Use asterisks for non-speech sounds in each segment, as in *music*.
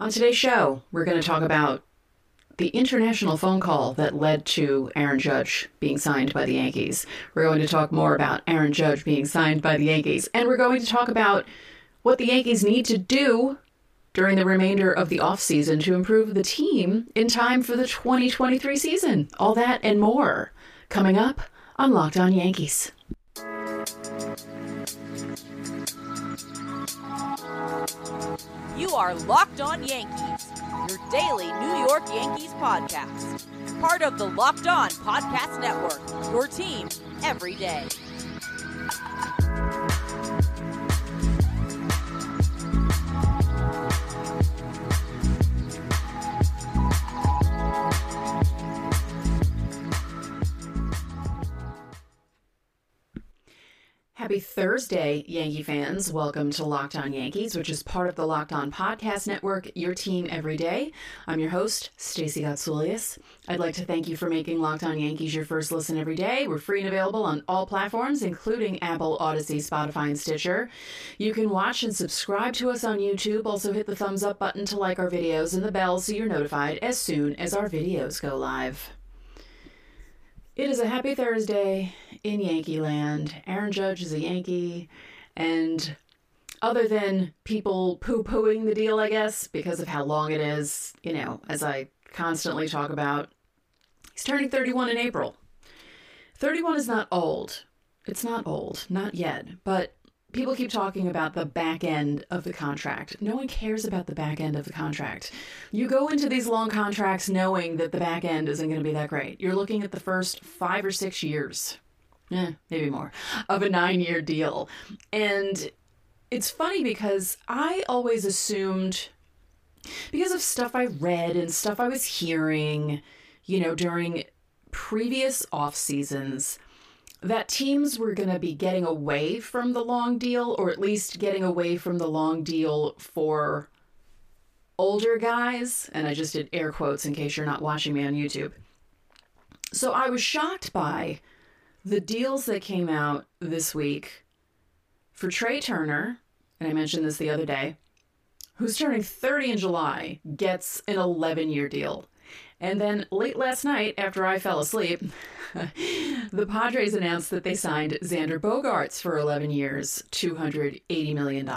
On today's show, we're going to talk about the international phone call that led to Aaron Judge being signed by the Yankees. We're going to talk more about Aaron Judge being signed by the Yankees, and we're going to talk about what the Yankees need to do during the remainder of the offseason to improve the team in time for the 2023 season. All that and more coming up on Locked On Yankees. Are Locked On Yankees, your daily New York Yankees podcast. Part of the Locked On Podcast Network, your team every day. Happy Thursday, Yankee fans. Welcome to Locked On Yankees, which is part of the Locked On Podcast Network, your team every day. I'm your host, Stacey Gotsoulias. I'd like to thank you for making Locked On Yankees your first listen every day. We're free and available on all platforms, including Apple, Audacy, Spotify, and Stitcher. You can watch and subscribe to us on YouTube. Also, hit the thumbs up button to like our videos and the bell so you're notified as soon as our videos go live. It is a happy Thursday in Yankee land. Aaron Judge is a Yankee, and other than people poo pooing the deal, I guess, because of how long it is, you know, as I constantly talk about, he's turning 31 in April. 31 is not old. It's not old, not yet, but people keep talking about the back end of the contract. No one cares about the back end of the contract. You go into these long contracts knowing that the back end isn't going to be that great. You're looking at the first five or six years, eh, maybe more, of a nine year deal. And it's funny because I always assumed, because of stuff I read and stuff I was hearing, you know, during previous off seasons that teams were going to be getting away from the long deal, or at least getting away from the long deal for older guys. And I just did air quotes in case you're not watching me on YouTube. So I was shocked by the deals that came out this week for Trea Turner, and I mentioned this the other day, who's turning 30 in July, gets an 11 year deal. And then late last night, after I fell asleep, *laughs* the Padres announced that they signed Xander Bogaerts for 11 years, $280 million.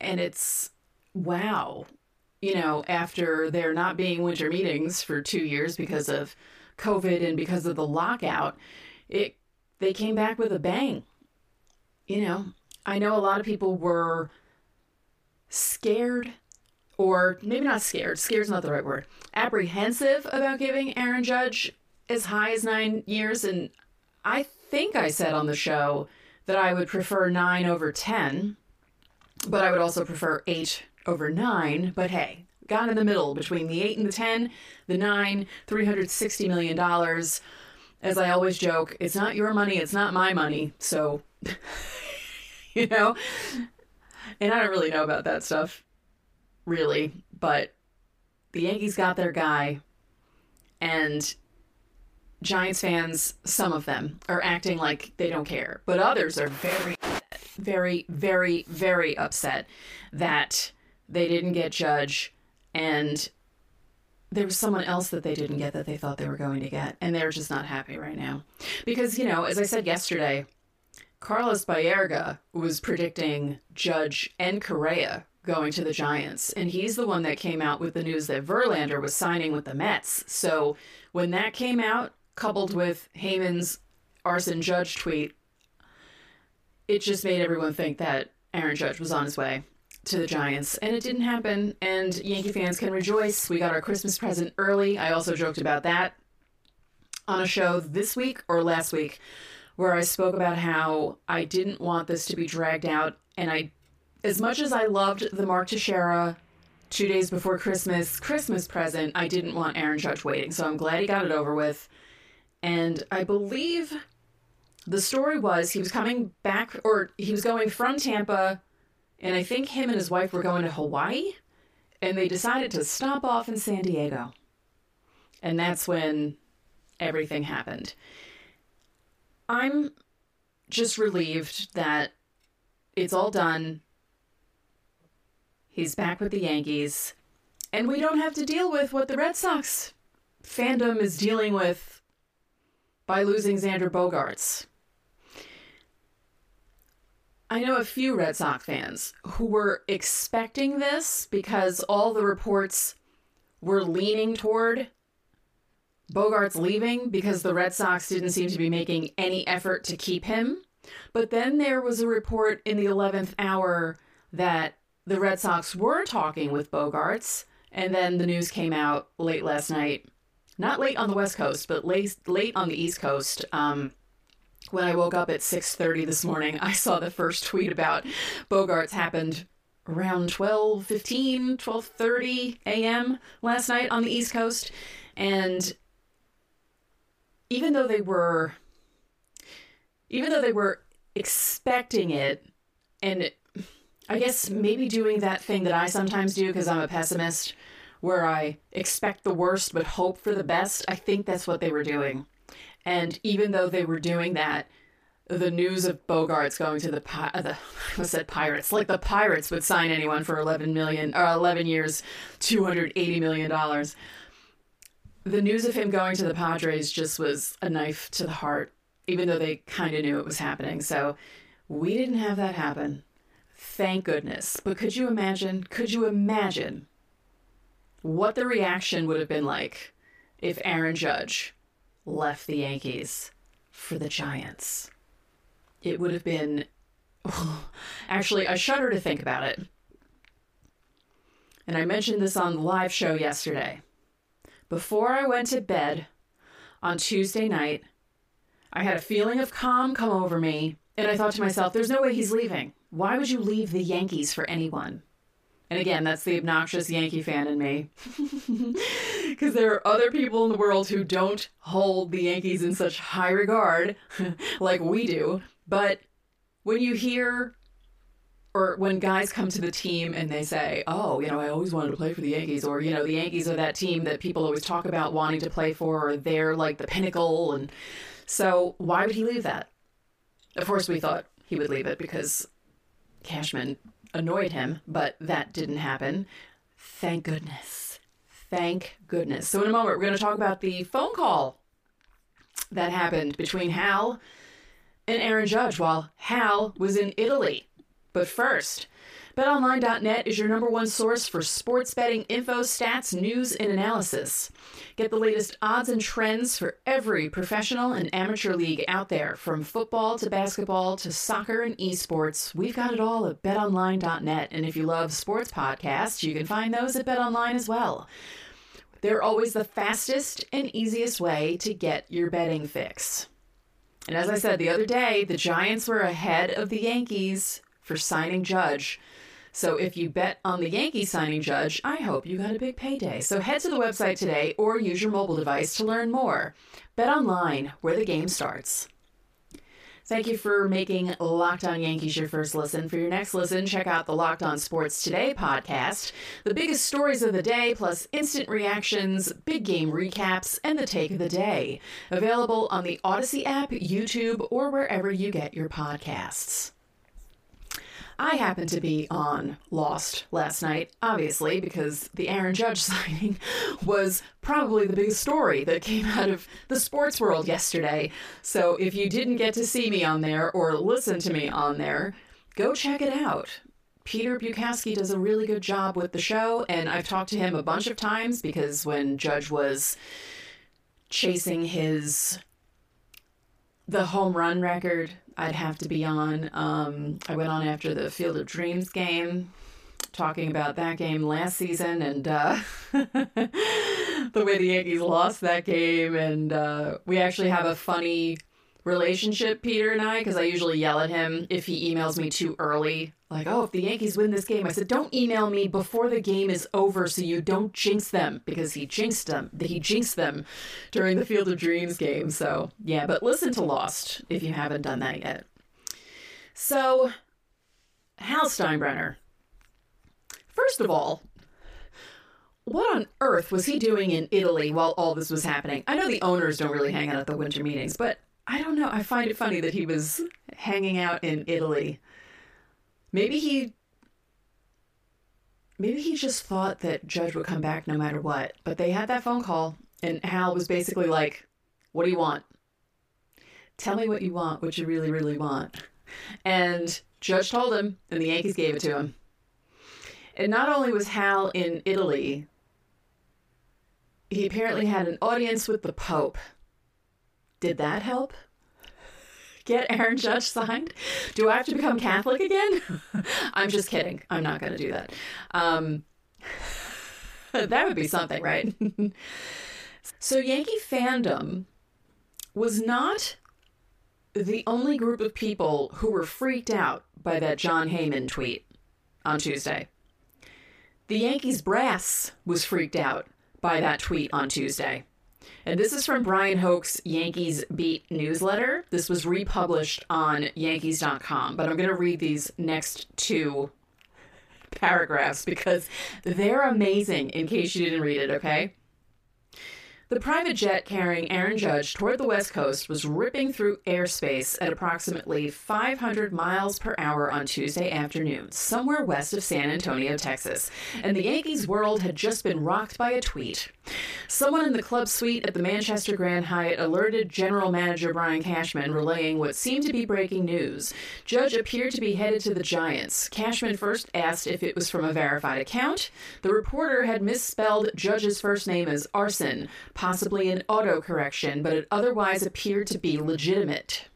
And it's wow. You know, after there not being winter meetings for two years because of COVID and because of the lockout, it they came back with a bang. You know, I know a lot of people were scared or maybe not scared, scared's not the right word, apprehensive about giving Aaron Judge as high as nine years. And I think I said on the show that I would prefer nine over 10, but I would also prefer eight over nine. But hey, got in the middle between the eight and the 10, the nine, $360 million. As I always joke, it's not your money, it's not my money. So, *laughs* you know, and I don't really know about that stuff really, but the Yankees got their guy, and Giants fans, some of them, are acting like they don't care, but others are very, very, very, very upset that they didn't get Judge and there was someone else that they didn't get that they thought they were going to get, and they're just not happy right now. Because, you know, as I said yesterday, Carlos Baerga was predicting Judge and Correa going to the Giants. And he's the one that came out with the news that Verlander was signing with the Mets. So when that came out, coupled with Heyman's Arson Judge tweet, it just made everyone think that Aaron Judge was on his way to the Giants. And it didn't happen. And Yankee fans can rejoice. We got our Christmas present early. I also joked about that on a show this week or last week where I spoke about how I didn't want this to be dragged out and I as much as I loved the Mark Teixeira two days before Christmas Christmas present, I didn't want Aaron Judge waiting. So I'm glad he got it over with. And I believe the story was he was coming back, or he was going from Tampa, and I think him and his wife were going to Hawaii, and they decided to stop off in San Diego. And that's when everything happened. I'm just relieved that it's all done. He's back with the Yankees. And we don't have to deal with what the Red Sox fandom is dealing with by losing Xander Bogaerts. I know a few Red Sox fans who were expecting this because all the reports were leaning toward Bogaerts leaving because the Red Sox didn't seem to be making any effort to keep him. But then there was a report in the 11th hour that the Red Sox were talking with Bogaerts, and then the news came out late last night. Not late on the West Coast, but late late on the East Coast. Um, when I woke up at 6:30 this morning, I saw the first tweet about Bogaerts happened around 12:15, 12:30 a.m. last night on the East Coast, and even though they were even though they were expecting it and I guess maybe doing that thing that I sometimes do because I'm a pessimist where I expect the worst but hope for the best. I think that's what they were doing. And even though they were doing that, the news of Bogaerts going to the uh, the *laughs* I said pirates like the pirates would sign anyone for 11 million or 11 years 280 million dollars the news of him going to the Padres just was a knife to the heart even though they kind of knew it was happening so we didn't have that happen thank goodness but could you imagine could you imagine what the reaction would have been like if Aaron Judge left the Yankees for the Giants it would have been *sighs* actually I shudder to think about it. And I mentioned this on the live show yesterday. Before I went to bed on Tuesday night, I had a feeling of calm come over me, and I thought to myself, there's no way he's leaving. Why would you leave the Yankees for anyone? And again, that's the obnoxious Yankee fan in me. *laughs* Because there are other people in the world who don't hold the Yankees in such high regard *laughs* like we do. But when you hear or when guys come to the team and they say, "Oh, you know, I always wanted to play for the Yankees," or you know, the Yankees are that team that people always talk about wanting to play for, or they're like the pinnacle, and so why would he leave that? Of course, we thought he would leave it because Cashman annoyed him, but that didn't happen. Thank goodness. Thank goodness. So in a moment, we're going to talk about the phone call that happened between Hal and Aaron Judge while Hal was in Italy. But first, BetOnline.net is your number one source for sports betting info, stats, news, and analysis. Get the latest odds and trends for every professional and amateur league out there, from football to basketball to soccer and esports. We've got it all at BetOnline.net. And if you love sports podcasts, you can find those at BetOnline as well. They're always the fastest and easiest way to get your betting fix. And as I said the other day, the Giants were ahead of the Yankees for signing Judge. So if you bet on the Yankees signing Judge, I hope you got a big payday. So head to the website today or use your mobile device to learn more. Bet online, where the game starts. Thank you for making Locked On Yankees your first listen. For your next listen, check out the Locked On Sports Today podcast. The biggest stories of the day, plus instant reactions, big game recaps, and the take of the day. Available on the Audacy app, YouTube, or wherever you get your podcasts. I happened to be on Lost last night, obviously, because the Aaron Judge *laughs* signing was probably the biggest story that came out of the sports world yesterday. So if you didn't get to see me on there or listen to me on there, go check it out. Peter Bukowski does a really good job with the show, and I've talked to him a bunch of times because when Judge was chasing his the home run record I'd have to be on. Um, I went on after the Field of Dreams game, talking about that game last season and uh, *laughs* the way the Yankees lost that game. And uh, we actually have a funny relationship, Peter and I, because I usually yell at him if he emails me too early. Like, oh, if the Yankees win this game, I said, don't email me before the game is over so you don't jinx them because he jinxed them. He jinxed them during the Field of Dreams game. So, yeah, but listen to Lost if you haven't done that yet. So, Hal Steinbrenner. First of all, what on earth was he doing in Italy while all this was happening? I know the owners don't really hang out at the winter meetings, but I don't know. I find it funny that he was hanging out in Italy. Maybe he maybe he just thought that Judge would come back no matter what. But they had that phone call, and Hal was basically like, What do you want? Tell me what you want, what you really, really want. And Judge told him, and the Yankees gave it to him. And not only was Hal in Italy, he apparently had an audience with the Pope. Did that help? Get Aaron Judge signed? Do I have to become Catholic again? *laughs* I'm just kidding. I'm not going to do that. Um, *laughs* that would be something, right? *laughs* so, Yankee fandom was not the only group of people who were freaked out by that Jon Heyman tweet on Tuesday. The Yankees brass was freaked out by that tweet on Tuesday. And this is from Brian Hoch's Yankees Beat newsletter. This was republished on Yankees.com, but I'm going to read these next two paragraphs because they're amazing in case you didn't read it, okay? The private jet carrying Aaron Judge toward the West Coast was ripping through airspace at approximately 500 miles per hour on Tuesday afternoon, somewhere west of San Antonio, Texas, and the Yankees' world had just been rocked by a tweet. Someone in the club suite at the Manchester Grand Hyatt alerted General Manager Brian Cashman, relaying what seemed to be breaking news. Judge appeared to be headed to the Giants. Cashman first asked if it was from a verified account. The reporter had misspelled Judge's first name as Arson possibly an autocorrection, but it otherwise appeared to be legitimate.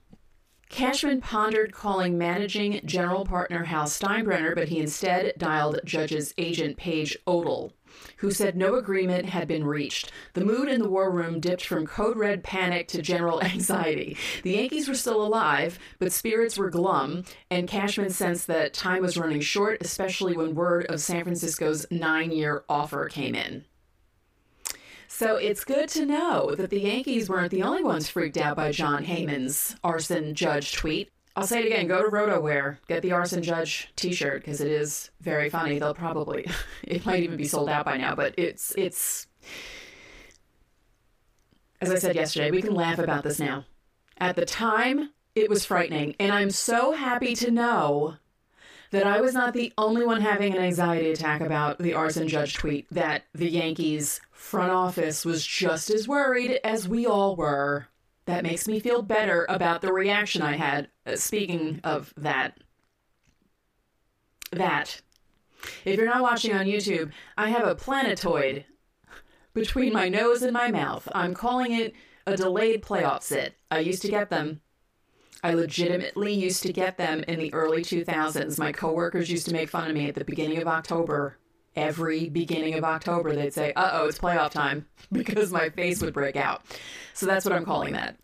Cashman pondered calling managing general partner Hal Steinbrenner, but he instead dialed Judge's agent Page Odle, who said no agreement had been reached. The mood in the war room dipped from code red panic to general *laughs* anxiety. The Yankees were still alive, but spirits were glum, and Cashman sensed that time was running short, especially when word of San Francisco's nine year offer came in. So it's good to know that the Yankees weren't the only ones freaked out by Jon Heyman's arson judge tweet. I'll say it again go to RotoWear, get the arson judge t shirt because it is very funny. They'll probably, *laughs* it might even be sold out by now, but it's, it's, as I said yesterday, we can laugh about this now. At the time, it was frightening. And I'm so happy to know that I was not the only one having an anxiety attack about the arson judge tweet, that the Yankees front office was just as worried as we all were. That makes me feel better about the reaction I had. Uh, speaking of that, that. If you're not watching on YouTube, I have a planetoid between my nose and my mouth. I'm calling it a delayed playoff sit. I used to get them I legitimately used to get them in the early 2000s. My coworkers used to make fun of me at the beginning of October. Every beginning of October, they'd say, uh oh, it's playoff time, *laughs* because my face would break out. So that's what I'm calling that.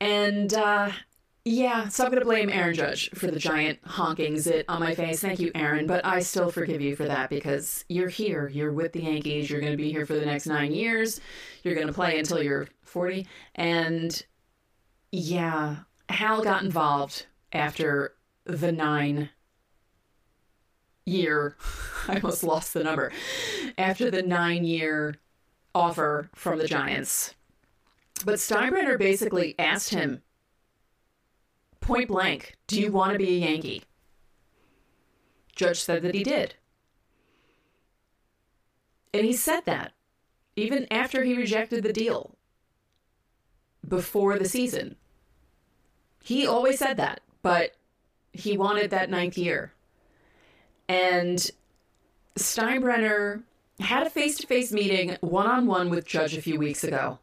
And uh, yeah, so I'm going to blame Aaron Judge for the giant honking zit on my face. Thank you, Aaron, but I still forgive you for that because you're here. You're with the Yankees. You're going to be here for the next nine years. You're going to play until you're 40. And yeah, Hal got involved after the nine year, *laughs* I almost lost the number, after the nine year offer from the Giants. But Steinbrenner basically asked him point blank, Do you want to be a Yankee? Judge said that he did. And he said that even after he rejected the deal before the season. He always said that, but he wanted that ninth year. And Steinbrenner had a face to face meeting one on one with Judge a few weeks ago.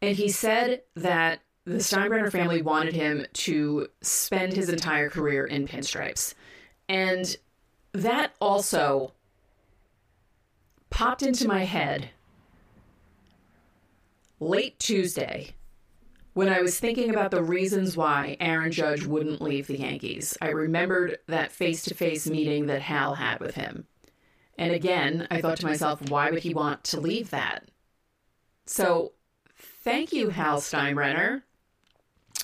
And he said that the Steinbrenner family wanted him to spend his entire career in pinstripes. And that also popped into my head late Tuesday when I was thinking about the reasons why Aaron Judge wouldn't leave the Yankees, I remembered that face to face meeting that Hal had with him. And again, I thought to myself, why would he want to leave that? So, thank you, Hal Steinbrenner,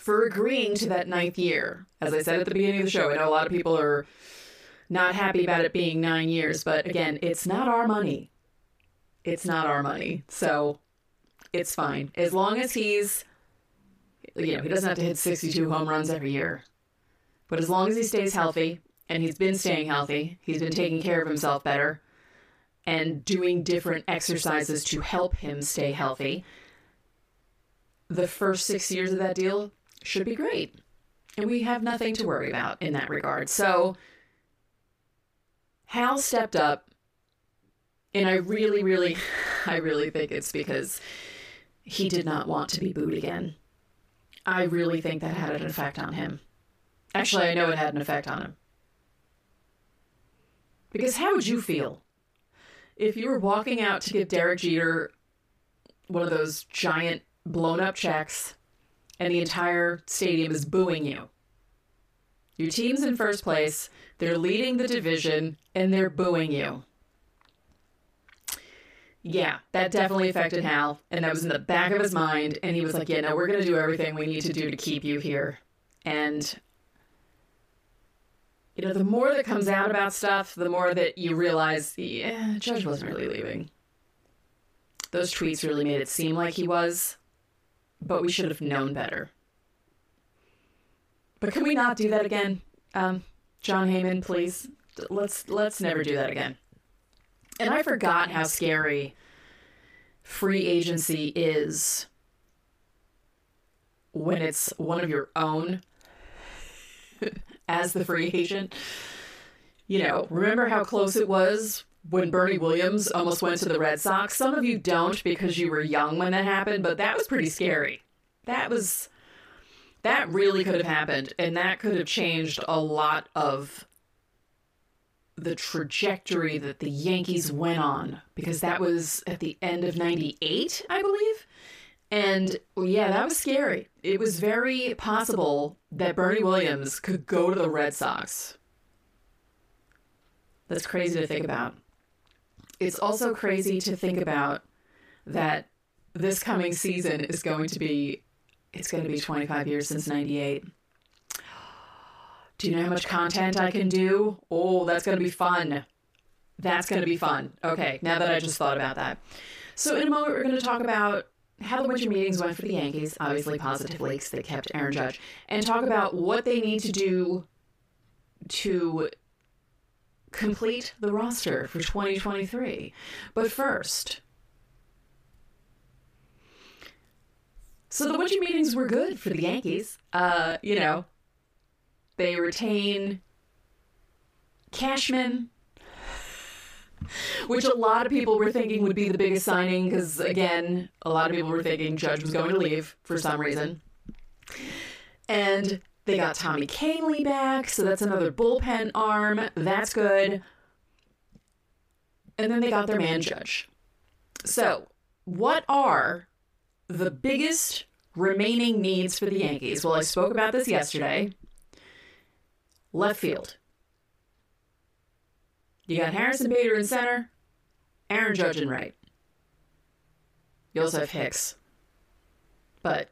for agreeing to that ninth year. As I said at the beginning of the show, I know a lot of people are not happy about it being nine years, but again, it's not our money. It's not our money. So, it's fine. As long as he's you know, he doesn't have to hit 62 home runs every year. But as long as he stays healthy, and he's been staying healthy, he's been taking care of himself better. and doing different exercises to help him stay healthy, the first six years of that deal should be great. And we have nothing to worry about in that regard. So Hal stepped up, and I really, really, *laughs* I really think it's because he did not want to be booed again. I really think that had an effect on him. Actually, I know it had an effect on him. Because how would you feel if you were walking out to give Derek Jeter one of those giant blown up checks and the entire stadium is booing you? Your team's in first place, they're leading the division, and they're booing you. Yeah, that definitely affected Hal, and that was in the back of his mind. And he was like, Yeah, no, we're going to do everything we need to do to keep you here. And you know, the more that comes out about stuff, the more that you realize, yeah, Judge wasn't really leaving. Those tweets really made it seem like he was, but we should have known better. But can we not do that again? Um, Jon Heyman, please. Let's let's never do that again. And I forgot how scary free agency is when it's one of your own *laughs* as the free agent. You know, remember how close it was when Bernie Williams almost went to the Red Sox? Some of you don't because you were young when that happened, but that was pretty scary. That was that really could have happened and that could have changed a lot of the trajectory that the Yankees went on because that was at the end of 98, I believe. And yeah, that was scary. It was very possible that Bernie Williams could go to the Red Sox. That's crazy to think about. It's also crazy to think about that this coming season is going to be it's going to be 25 years since 98. Do you know how much content I can do? Oh, that's going to be fun. That's going to be fun. Okay, now that I just thought about that. So, in a moment, we're going to talk about how the winter meetings went for the Yankees, obviously positively because they kept Aaron Judge, and talk about what they need to do to complete the roster for 2023. But first, so the winter meetings were good for the Yankees. Uh, you know, they retain Cashman, which a lot of people were thinking would be the biggest signing because, again, a lot of people were thinking Judge was going to leave for some reason. And they got Tommy Kahnle back, so that's another bullpen arm. That's good. And then they got their man Judge. So, what are the biggest remaining needs for the Yankees? Well, I spoke about this yesterday. Left field. You got Harrison Bader in center, Aaron Judge in right. You also have Hicks. But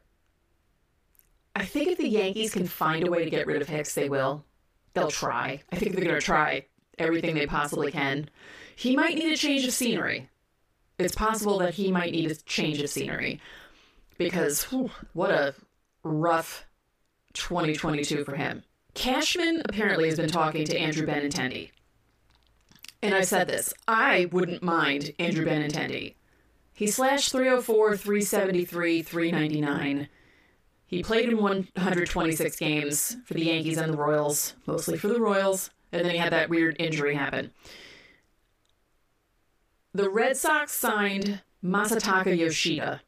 I think if the Yankees can find a way to get rid of Hicks, they will. They'll try. I think they're going to try everything they possibly can. He might need a change of scenery. It's possible that he might need a change of scenery because whew, what a rough 2022 for him. Cashman apparently has been talking to Andrew Benintendi. And I've said this I wouldn't mind Andrew Benintendi. He slashed 304, 373, 399. He played in 126 games for the Yankees and the Royals, mostly for the Royals, and then he had that weird injury happen. The Red Sox signed Masataka Yoshida,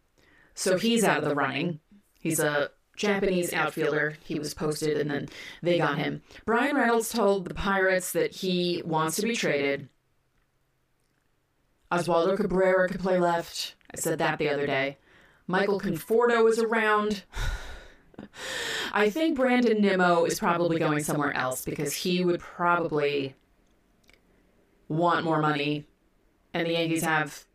so he's out of the running. He's a Japanese outfielder. He was posted and then they got him. Bryan Reynolds told the Pirates that he wants to be traded. Oswaldo Cabrera could play left. I said that the other day. Michael Conforto is around. *sighs* I think Brandon Nimmo is probably going somewhere else because he would probably want more money. And the Yankees have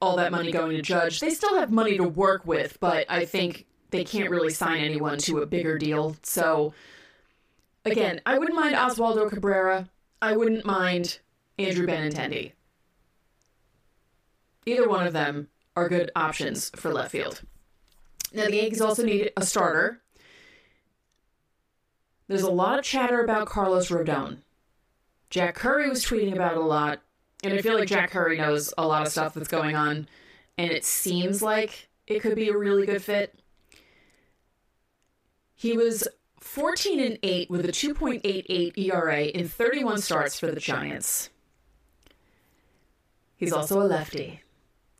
all that money going to Judge. They still have money to work with, but I think they can't really sign anyone to a bigger deal. So, again, I wouldn't mind Oswaldo Cabrera. I wouldn't mind Andrew Benintendi. Either one of them are good options for left field. Now, the Yankees also need a starter. There's a lot of chatter about Carlos Rodon. Jack Curry was tweeting about it a lot. And I feel like Jack Curry knows a lot of stuff that's going on, and it seems like it could be a really good fit. He was 14 and 8 with a 2.88 ERA in 31 starts for the Giants. He's also a lefty.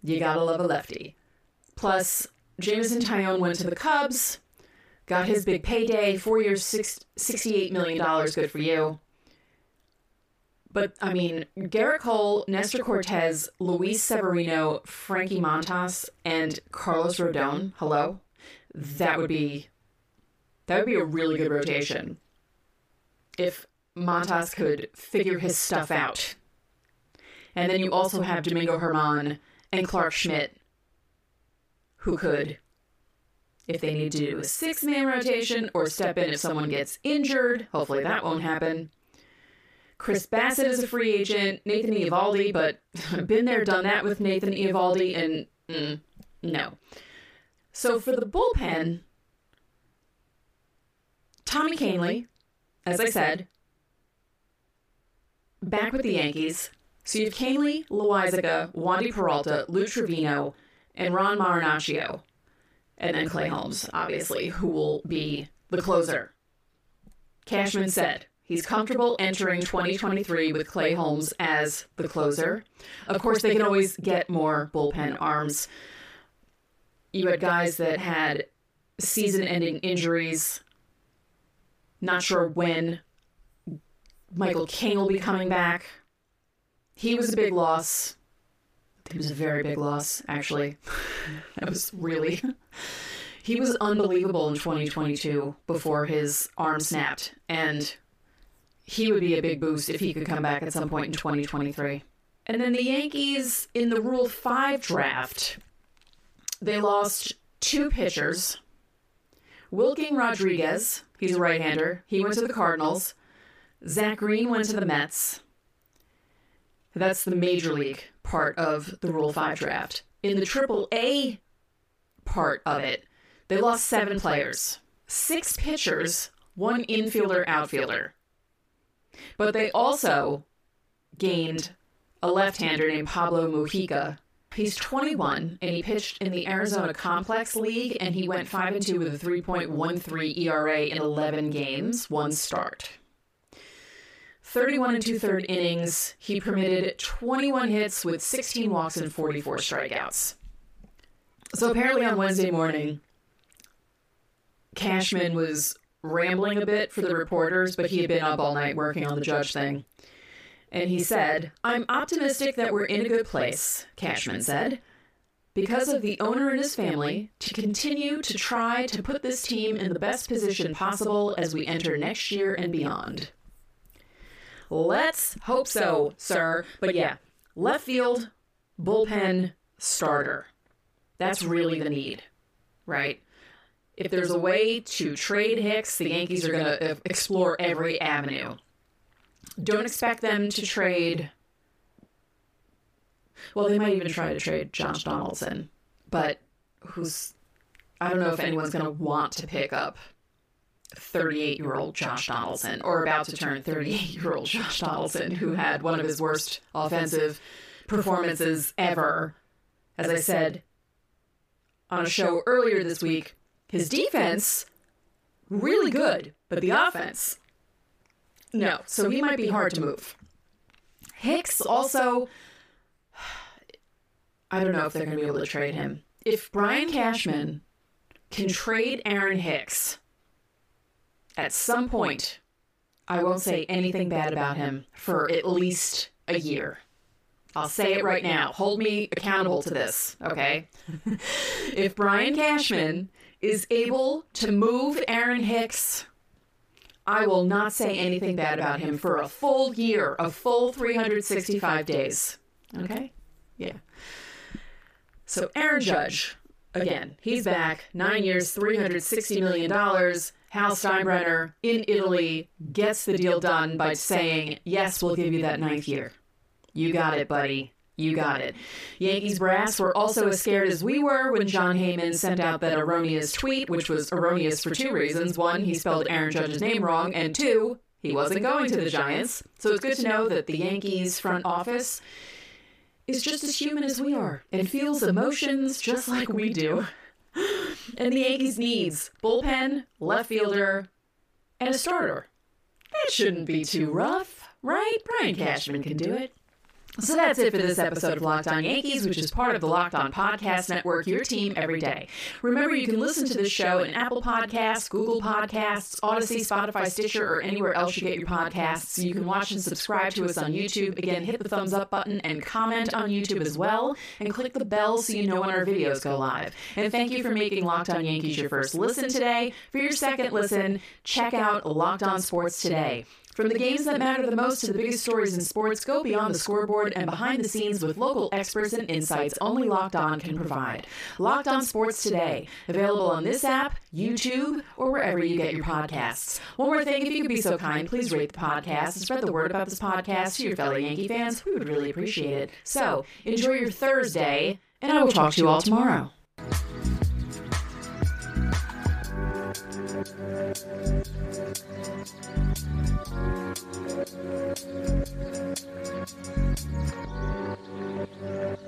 You gotta love a lefty. Plus, Jameson Taillon went to the Cubs, got his big payday, four years, six, $68 million. Good for you. But I mean, Gerrit Cole, Nestor Cortes, Luis Severino, Frankie Montas, and Carlos Rodon. Hello, that would be that would be a really good rotation. If Montas could figure his stuff out, and then you also have Domingo German and Clarke Schmidt, who could, if they need to do a six-man rotation or step in if someone gets injured. Hopefully that won't happen Chris Bassitt is a free agent. Nathan Eovaldi, but *laughs* been there, done that with Nathan Eovaldi, and mm, no. So for the bullpen, Tommy Kahnle, as I said, back with the Yankees. So you have Kahnle, Loaisiga, Wandy Peralta, Lou Trivino, and Ron Marinaccio. And then Clay Holmes, obviously, who will be the closer. Cashman said, He's comfortable entering 2023 with Clay Holmes as the closer. Of course, they can always get more bullpen arms. You had guys that had season ending injuries. Not sure when Michael King will be coming back. He was a big loss. He was a very big loss, actually. *laughs* that was really. *laughs* he was unbelievable in 2022 before his arm snapped. And he would be a big boost if he could come back at some point in 2023. And then the Yankees in the Rule 5 draft, they lost two pitchers. Wilking Rodriguez, he's a right hander, he went to the Cardinals. Zach Greene went to the Mets. That's the major league part of the Rule 5 draft. In the Triple A part of it, they lost seven players, six pitchers, one infielder, outfielder. But they also gained a left-hander named Pablo Mujica. He's 21 and he pitched in the Arizona Complex League and he went 5 and 2 with a 3.13 ERA in 11 games, one start. 31 and two third innings, he permitted 21 hits with 16 walks and 44 strikeouts. So apparently on Wednesday morning, Cashman was rambling a bit for the reporters, but he had been up all night working on the judge thing. And he said, I'm optimistic that we're in a good place, Cashman said, because of the owner and his family, to continue to try to put this team in the best position possible as we enter next year and beyond. Let's hope so, sir. But yeah, left field, bullpen, starter. That's really the need, right? if there's a way to trade Hicks, the Yankees are going to uh, explore every avenue. Don't expect them to trade. Well, they might even try to trade Josh Donaldson, but who's. I don't know if anyone's going to want to pick up 38 year old Josh Donaldson or about to turn 38 year old Josh Donaldson, who had one of his worst offensive performances ever. As I said on a show earlier this week, his defense, really good, but the offense, no. So he might be hard to move. Hicks also, I don't know if they're going to be able to trade him. If Brian Cashman can trade Aaron Hicks at some point, I won't say anything bad about him for at least a year. I'll say it right now. Hold me accountable to this, okay? *laughs* if Brian Cashman is able to move Aaron Hicks, I will not say anything bad about him for a full year, a full 365 days. Okay? Yeah. So Aaron Judge, again, he's back. Nine years, $360 million. Hal Steinbrenner in Italy gets the deal done by saying, yes, we'll give you that ninth year. You got it, buddy. You got it. Yankees brass were also as scared as we were when Jon Heyman sent out that erroneous tweet, which was erroneous for two reasons. One, he spelled Aaron Judge's name wrong, and two, he wasn't going to the Giants. So it's good to know that the Yankees front office is just as human as we are and feels emotions just like we do. *laughs* And the Yankees needs bullpen, left fielder, and a starter. That shouldn't be too rough, right? Brian Cashman can do it. So that's it for this episode of Locked On Yankees, which is part of the Locked On Podcast Network, your team every day. Remember, you can listen to this show in Apple Podcasts, Google Podcasts, Audacy, Spotify, Stitcher, or anywhere else you get your podcasts. You can watch and subscribe to us on YouTube. Again, hit the thumbs up button and comment on YouTube as well, and click the bell so you know when our videos go live. And thank you for making Locked On Yankees your first listen today. For your second listen, check out Locked On Sports Today. From the games that matter the most to the biggest stories in sports, go beyond the scoreboard and behind the scenes with local experts and insights only Locked On can provide. Locked On Sports Today, available on this app, YouTube, or wherever you get your podcasts. One more thing, if you could be so kind, please rate the podcast and spread the word about this podcast to your fellow Yankee fans. We would really appreciate it. So, enjoy your Thursday, and I will talk to you all tomorrow. Thank you.